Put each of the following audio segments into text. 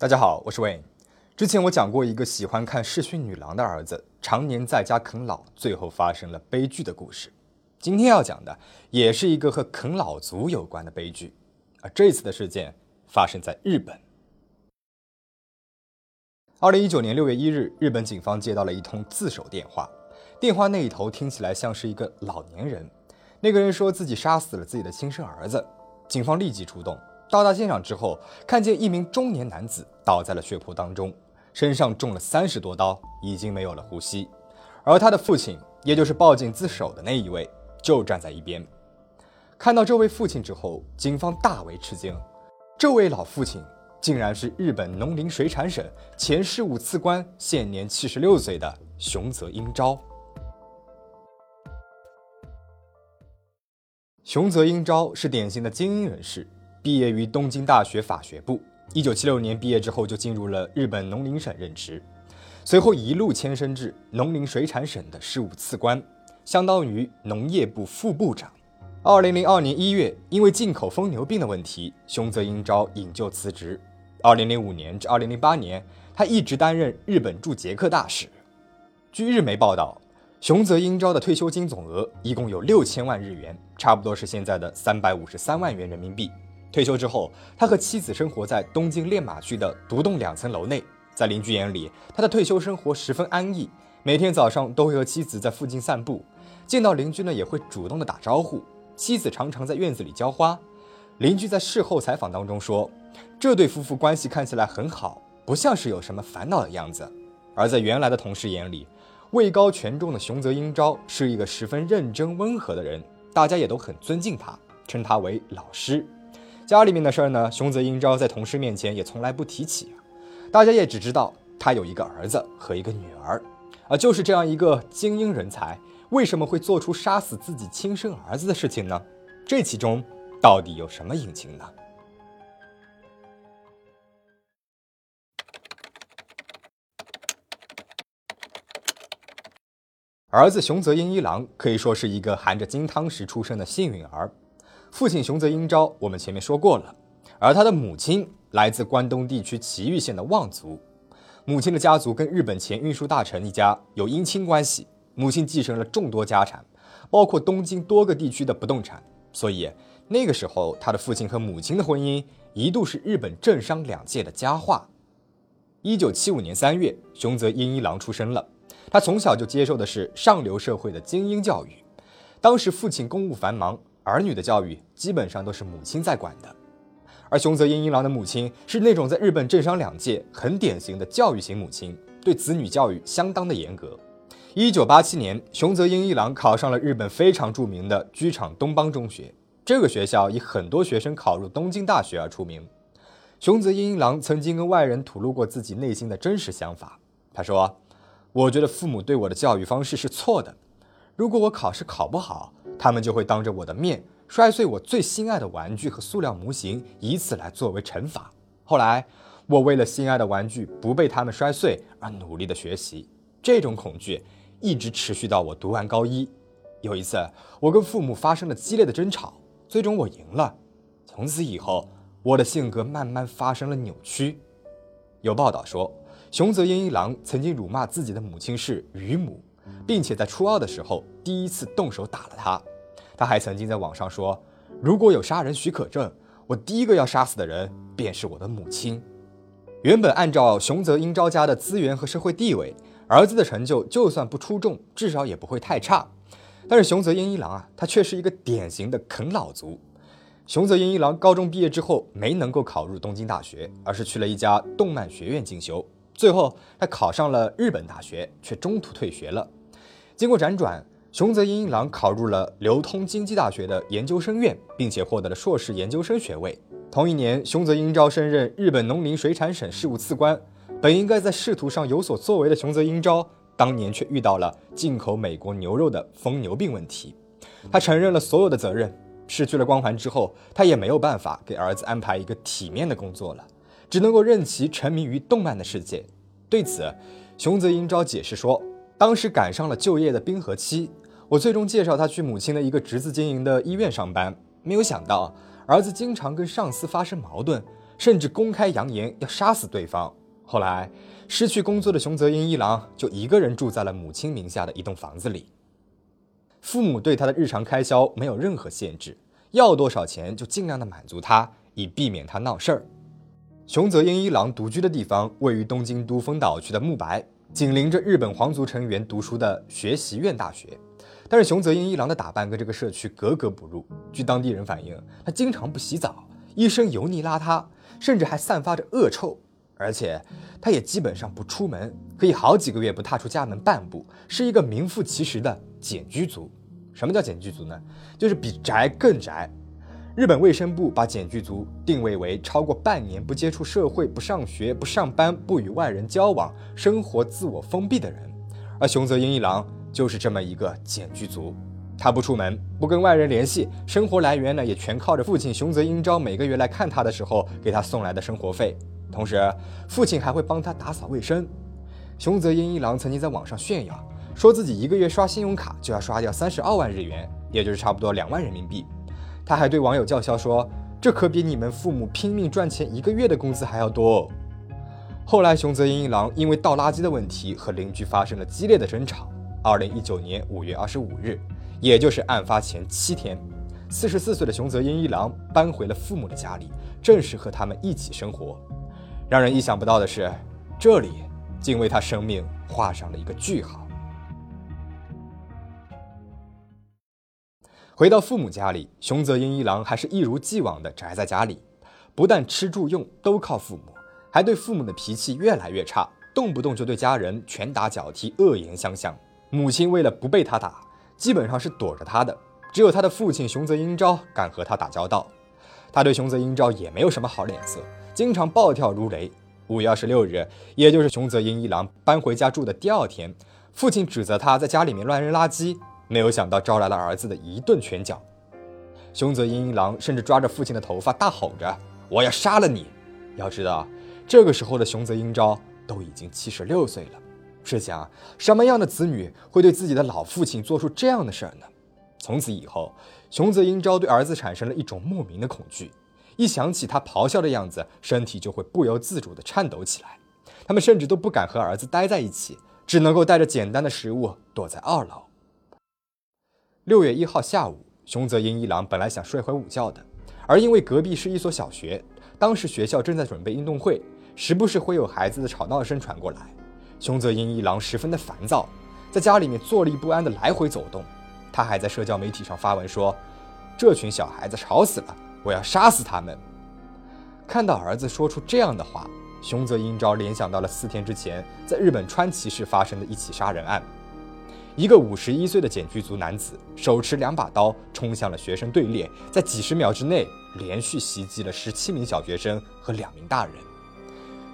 大家好，我是 Wayne。之前我讲过一个喜欢看《嗜血女郎》的儿子，常年在家啃老，最后发生了悲剧的故事。今天要讲的也是一个和啃老族有关的悲剧，而这次的事件发生在日本。二零一九年六月一日，日本警方接到了一通自首电话，电话那一头听起来像是一个老年人。那个人说自己杀死了自己的亲生儿子，警方立即出动。到达现场之后，看见一名中年男子倒在了血泊当中，身上中了三十多刀，已经没有了呼吸。而他的父亲，也就是报警自首的那一位，就站在一边。看到这位父亲之后，警方大为吃惊。这位老父亲竟然是日本农林水产省前事务次官，现年七十六岁的熊泽英昭。熊泽英昭是典型的精英人士。毕业于东京大学法学部，一九七六年毕业之后就进入了日本农林省任职，随后一路迁升至农林水产省的事务次官，相当于农业部副部长。二零零二年一月，因为进口疯牛病的问题，熊泽英昭引咎辞职。二零零五年至二零零八年，他一直担任日本驻捷克大使。据日媒报道，熊泽英昭的退休金总额一共有六千万日元，差不多是现在的三百五十三万元人民币。退休之后，他和妻子生活在东京练马区的独栋两层楼内。在邻居眼里，他的退休生活十分安逸，每天早上都会和妻子在附近散步，见到邻居呢也会主动的打招呼。妻子常常在院子里浇花。邻居在事后采访当中说，这对夫妇关系看起来很好，不像是有什么烦恼的样子。而在原来的同事眼里，位高权重的熊泽英昭是一个十分认真温和的人，大家也都很尊敬他，称他为老师。家里面的事儿呢，熊泽英昭在同事面前也从来不提起，大家也只知道他有一个儿子和一个女儿，啊就是这样一个精英人才，为什么会做出杀死自己亲生儿子的事情呢？这其中到底有什么隐情呢？儿子熊泽英一郎可以说是一个含着金汤匙出生的幸运儿。父亲熊泽英昭，我们前面说过了，而他的母亲来自关东地区岐玉县的望族，母亲的家族跟日本前运输大臣一家有姻亲关系，母亲继承了众多家产，包括东京多个地区的不动产，所以那个时候他的父亲和母亲的婚姻一度是日本政商两界的佳话。一九七五年三月，熊泽英一郎出生了，他从小就接受的是上流社会的精英教育，当时父亲公务繁忙。儿女的教育基本上都是母亲在管的，而熊泽英一郎的母亲是那种在日本政商两界很典型的教育型母亲，对子女教育相当的严格。一九八七年，熊泽英一郎考上了日本非常著名的居场东邦中学，这个学校以很多学生考入东京大学而出名。熊泽英一郎曾经跟外人吐露过自己内心的真实想法，他说：“我觉得父母对我的教育方式是错的，如果我考试考不好。”他们就会当着我的面摔碎我最心爱的玩具和塑料模型，以此来作为惩罚。后来，我为了心爱的玩具不被他们摔碎而努力的学习。这种恐惧一直持续到我读完高一。有一次，我跟父母发生了激烈的争吵，最终我赢了。从此以后，我的性格慢慢发生了扭曲。有报道说，熊泽英一郎曾经辱骂自己的母亲是鱼母。并且在初二的时候，第一次动手打了他。他还曾经在网上说：“如果有杀人许可证，我第一个要杀死的人便是我的母亲。”原本按照熊泽英昭家的资源和社会地位，儿子的成就就算不出众，至少也不会太差。但是熊泽英一郎啊，他却是一个典型的啃老族。熊泽英一郎高中毕业之后没能够考入东京大学，而是去了一家动漫学院进修。最后他考上了日本大学，却中途退学了。经过辗转，熊泽英一郎考入了流通经济大学的研究生院，并且获得了硕士研究生学位。同一年，熊泽英昭升任日本农林水产省事务次官。本应该在仕途上有所作为的熊泽英昭，当年却遇到了进口美国牛肉的疯牛病问题。他承认了所有的责任，失去了光环之后，他也没有办法给儿子安排一个体面的工作了，只能够任其沉迷于动漫的世界。对此，熊泽英昭解释说。当时赶上了就业的冰河期，我最终介绍他去母亲的一个侄子经营的医院上班。没有想到，儿子经常跟上司发生矛盾，甚至公开扬言要杀死对方。后来，失去工作的熊泽英一郎就一个人住在了母亲名下的一栋房子里。父母对他的日常开销没有任何限制，要多少钱就尽量的满足他，以避免他闹事儿。熊泽英一郎独居的地方位于东京都丰岛区的木白，紧邻着日本皇族成员读书的学习院大学。但是熊泽英一郎的打扮跟这个社区格格不入。据当地人反映，他经常不洗澡，一身油腻邋遢，甚至还散发着恶臭。而且他也基本上不出门，可以好几个月不踏出家门半步，是一个名副其实的简居族。什么叫简居族呢？就是比宅更宅。日本卫生部把简具族定位为超过半年不接触社会、不上学、不上班、不与外人交往、生活自我封闭的人。而熊泽英一郎就是这么一个简具族。他不出门，不跟外人联系，生活来源呢也全靠着父亲熊泽英昭每个月来看他的时候给他送来的生活费。同时，父亲还会帮他打扫卫生。熊泽英一郎曾经在网上炫耀，说自己一个月刷信用卡就要刷掉三十二万日元，也就是差不多两万人民币。他还对网友叫嚣说：“这可比你们父母拼命赚钱一个月的工资还要多。”哦。后来，熊泽英一郎因为倒垃圾的问题和邻居发生了激烈的争吵。二零一九年五月二十五日，也就是案发前七天，四十四岁的熊泽英一郎搬回了父母的家里，正式和他们一起生活。让人意想不到的是，这里竟为他生命画上了一个句号。回到父母家里，熊泽英一郎还是一如既往的宅在家里，不但吃住用都靠父母，还对父母的脾气越来越差，动不动就对家人拳打脚踢、恶言相向。母亲为了不被他打，基本上是躲着他的，只有他的父亲熊泽英昭敢和他打交道。他对熊泽英昭也没有什么好脸色。经常暴跳如雷。五月二十六日，也就是熊泽英一郎搬回家住的第二天，父亲指责他在家里面乱扔垃圾，没有想到招来了儿子的一顿拳脚。熊泽英一郎甚至抓着父亲的头发大吼着：“我要杀了你！”要知道，这个时候的熊泽英昭都已经七十六岁了。试想，什么样的子女会对自己的老父亲做出这样的事儿呢？从此以后，熊泽英昭对儿子产生了一种莫名的恐惧。一想起他咆哮的样子，身体就会不由自主地颤抖起来。他们甚至都不敢和儿子待在一起，只能够带着简单的食物躲在二楼。六月一号下午，熊泽英一郎本来想睡会午觉的，而因为隔壁是一所小学，当时学校正在准备运动会，时不时会有孩子的吵闹声传过来。熊泽英一郎十分的烦躁，在家里面坐立不安的来回走动。他还在社交媒体上发文说：“这群小孩子吵死了。”我要杀死他们！看到儿子说出这样的话，熊泽英昭联想到了四天之前在日本川崎市发生的一起杀人案。一个五十一岁的简居族男子手持两把刀冲向了学生队列，在几十秒之内连续袭击了十七名小学生和两名大人。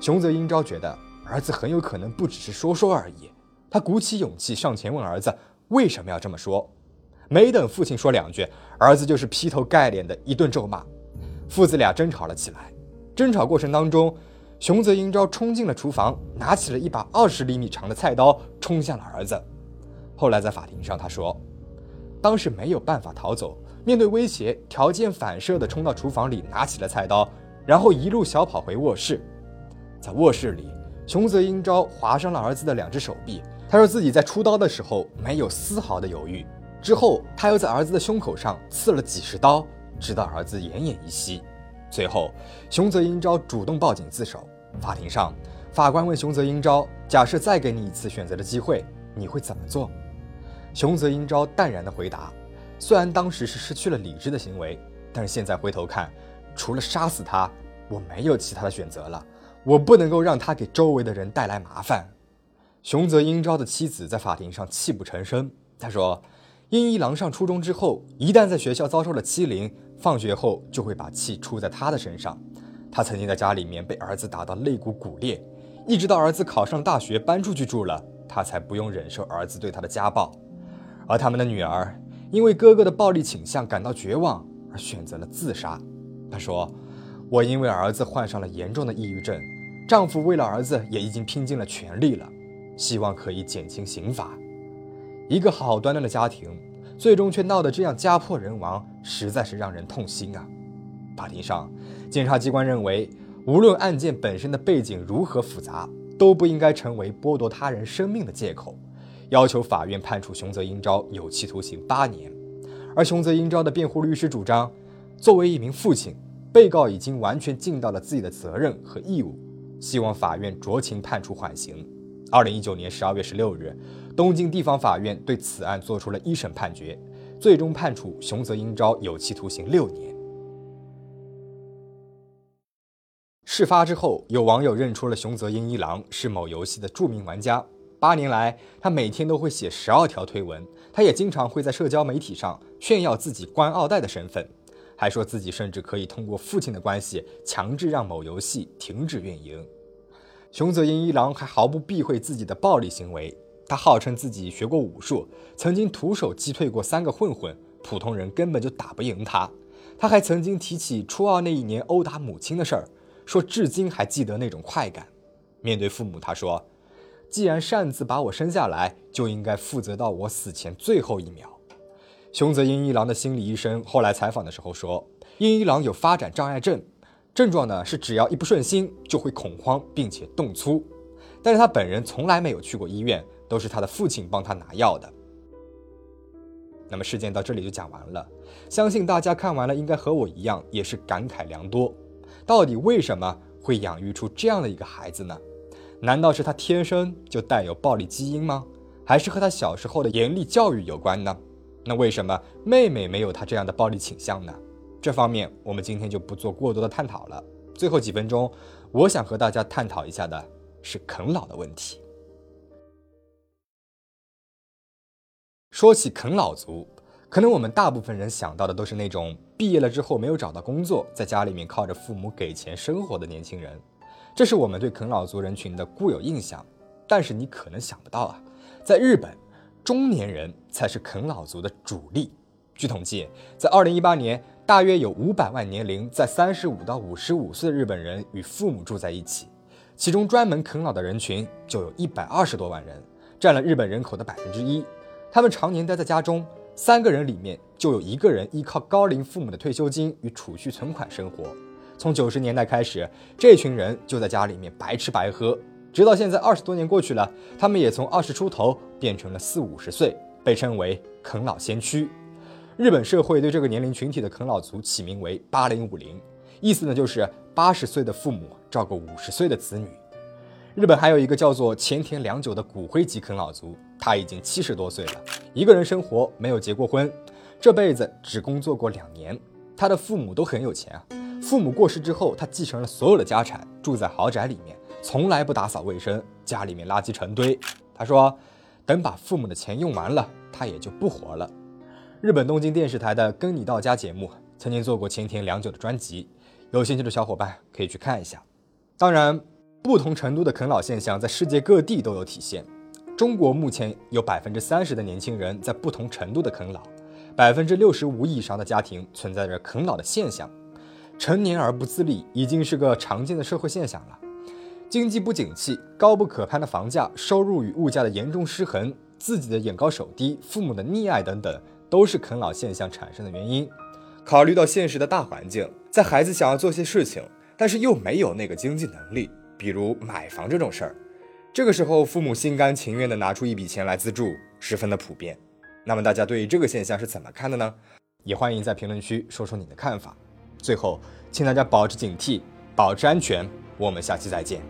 熊泽英昭觉得儿子很有可能不只是说说而已，他鼓起勇气上前问儿子为什么要这么说。没等父亲说两句，儿子就是劈头盖脸的一顿咒骂，父子俩争吵了起来。争吵过程当中，熊泽英昭冲进了厨房，拿起了一把二十厘米长的菜刀，冲向了儿子。后来在法庭上，他说，当时没有办法逃走，面对威胁，条件反射地冲到厨房里，拿起了菜刀，然后一路小跑回卧室。在卧室里，熊泽英昭划伤了儿子的两只手臂。他说自己在出刀的时候没有丝毫的犹豫。之后，他又在儿子的胸口上刺了几十刀，直到儿子奄奄一息。最后，熊泽英昭主动报警自首。法庭上，法官问熊泽英昭：“假设再给你一次选择的机会，你会怎么做？”熊泽英昭淡然地回答：“虽然当时是失去了理智的行为，但是现在回头看，除了杀死他，我没有其他的选择了。我不能够让他给周围的人带来麻烦。”熊泽英昭的妻子在法庭上泣不成声，她说。英一郎上初中之后，一旦在学校遭受了欺凌，放学后就会把气出在他的身上。他曾经在家里面被儿子打到肋骨骨裂，一直到儿子考上大学搬出去住了，他才不用忍受儿子对他的家暴。而他们的女儿因为哥哥的暴力倾向感到绝望，而选择了自杀。她说：“我因为儿子患上了严重的抑郁症，丈夫为了儿子也已经拼尽了全力了，希望可以减轻刑罚。”一个好端端的家庭，最终却闹得这样家破人亡，实在是让人痛心啊！法庭上，检察机关认为无论案件本身的背景如何复杂，都不应该成为剥夺他人生命的借口。要求法院判处熊泽英昭有期徒刑八年。而熊泽英昭的辩护律师主张，作为一名父亲，被告已经完全尽到了自己的责任和义务，希望法院酌情判处缓刑。二零一九年十二月十六日，东京地方法院对此案作出了一审判决，最终判处熊泽英昭有期徒刑六年。事发之后，有网友认出了熊泽英一郎是某游戏的著名玩家。八年来，他每天都会写十二条推文，他也经常会在社交媒体上炫耀自己官二代的身份，还说自己甚至可以通过父亲的关系强制让某游戏停止运营。熊泽英一郎还毫不避讳自己的暴力行为，他号称自己学过武术，曾经徒手击退过三个混混，普通人根本就打不赢他。他还曾经提起初二那一年殴打母亲的事儿，说至今还记得那种快感。面对父母，他说。既然擅自把我生下来，就应该负责到我死前最后一秒。熊泽英一郎的心理医生后来采访的时候说，英一郎有发展障碍症，症状呢是只要一不顺心就会恐慌并且动粗，但是他本人从来没有去过医院，都是他的父亲帮他拿药的。那么事件到这里就讲完了，相信大家看完了应该和我一样也是感慨良多。到底为什么会养育出这样的一个孩子呢？难道是他天生就带有暴力基因吗？还是和他小时候的严厉教育有关呢？那为什么妹妹没有他这样的暴力倾向呢？这方面我们今天就不做过多的探讨了。最后几分钟，我想和大家探讨一下的是啃老的问题。说起啃老族，可能我们大部分人想到的都是那种毕业了之后没有找到工作，在家里面靠着父母给钱生活的年轻人。这是我们对啃老族人群的固有印象，但是你可能想不到啊，在日本，中年人才是啃老族的主力。据统计，在2018年，大约有500万年龄在35到55岁的日本人与父母住在一起，其中专门啃老的人群就有一百二十多万人，占了日本人口的百分之一。他们常年待在家中，三个人里面就有一个人依靠高龄父母的退休金与储蓄存款生活。从九十年代开始，这群人就在家里面白吃白喝，直到现在二十多年过去了，他们也从二十出头变成了四五十岁，被称为啃老先驱。日本社会对这个年龄群体的啃老族起名为“八零五零”，意思呢就是八十岁的父母照顾五十岁的子女。日本还有一个叫做前田良久的骨灰级啃老族，他已经七十多岁了，一个人生活，没有结过婚，这辈子只工作过两年，他的父母都很有钱啊。父母过世之后，他继承了所有的家产，住在豪宅里面，从来不打扫卫生，家里面垃圾成堆。他说，等把父母的钱用完了，他也就不活了。日本东京电视台的《跟你到家》节目曾经做过前田良久的专辑，有兴趣的小伙伴可以去看一下。当然，不同程度的啃老现象在世界各地都有体现。中国目前有百分之三十的年轻人在不同程度的啃老，百分之六十五以上的家庭存在着啃老的现象。成年而不自立已经是个常见的社会现象了。经济不景气、高不可攀的房价、收入与物价的严重失衡、自己的眼高手低、父母的溺爱等等，都是啃老现象产生的原因。考虑到现实的大环境，在孩子想要做些事情，但是又没有那个经济能力，比如买房这种事儿，这个时候父母心甘情愿地拿出一笔钱来资助，十分的普遍。那么大家对于这个现象是怎么看的呢？也欢迎在评论区说说你的看法。最后，请大家保持警惕，保持安全。我们下期再见。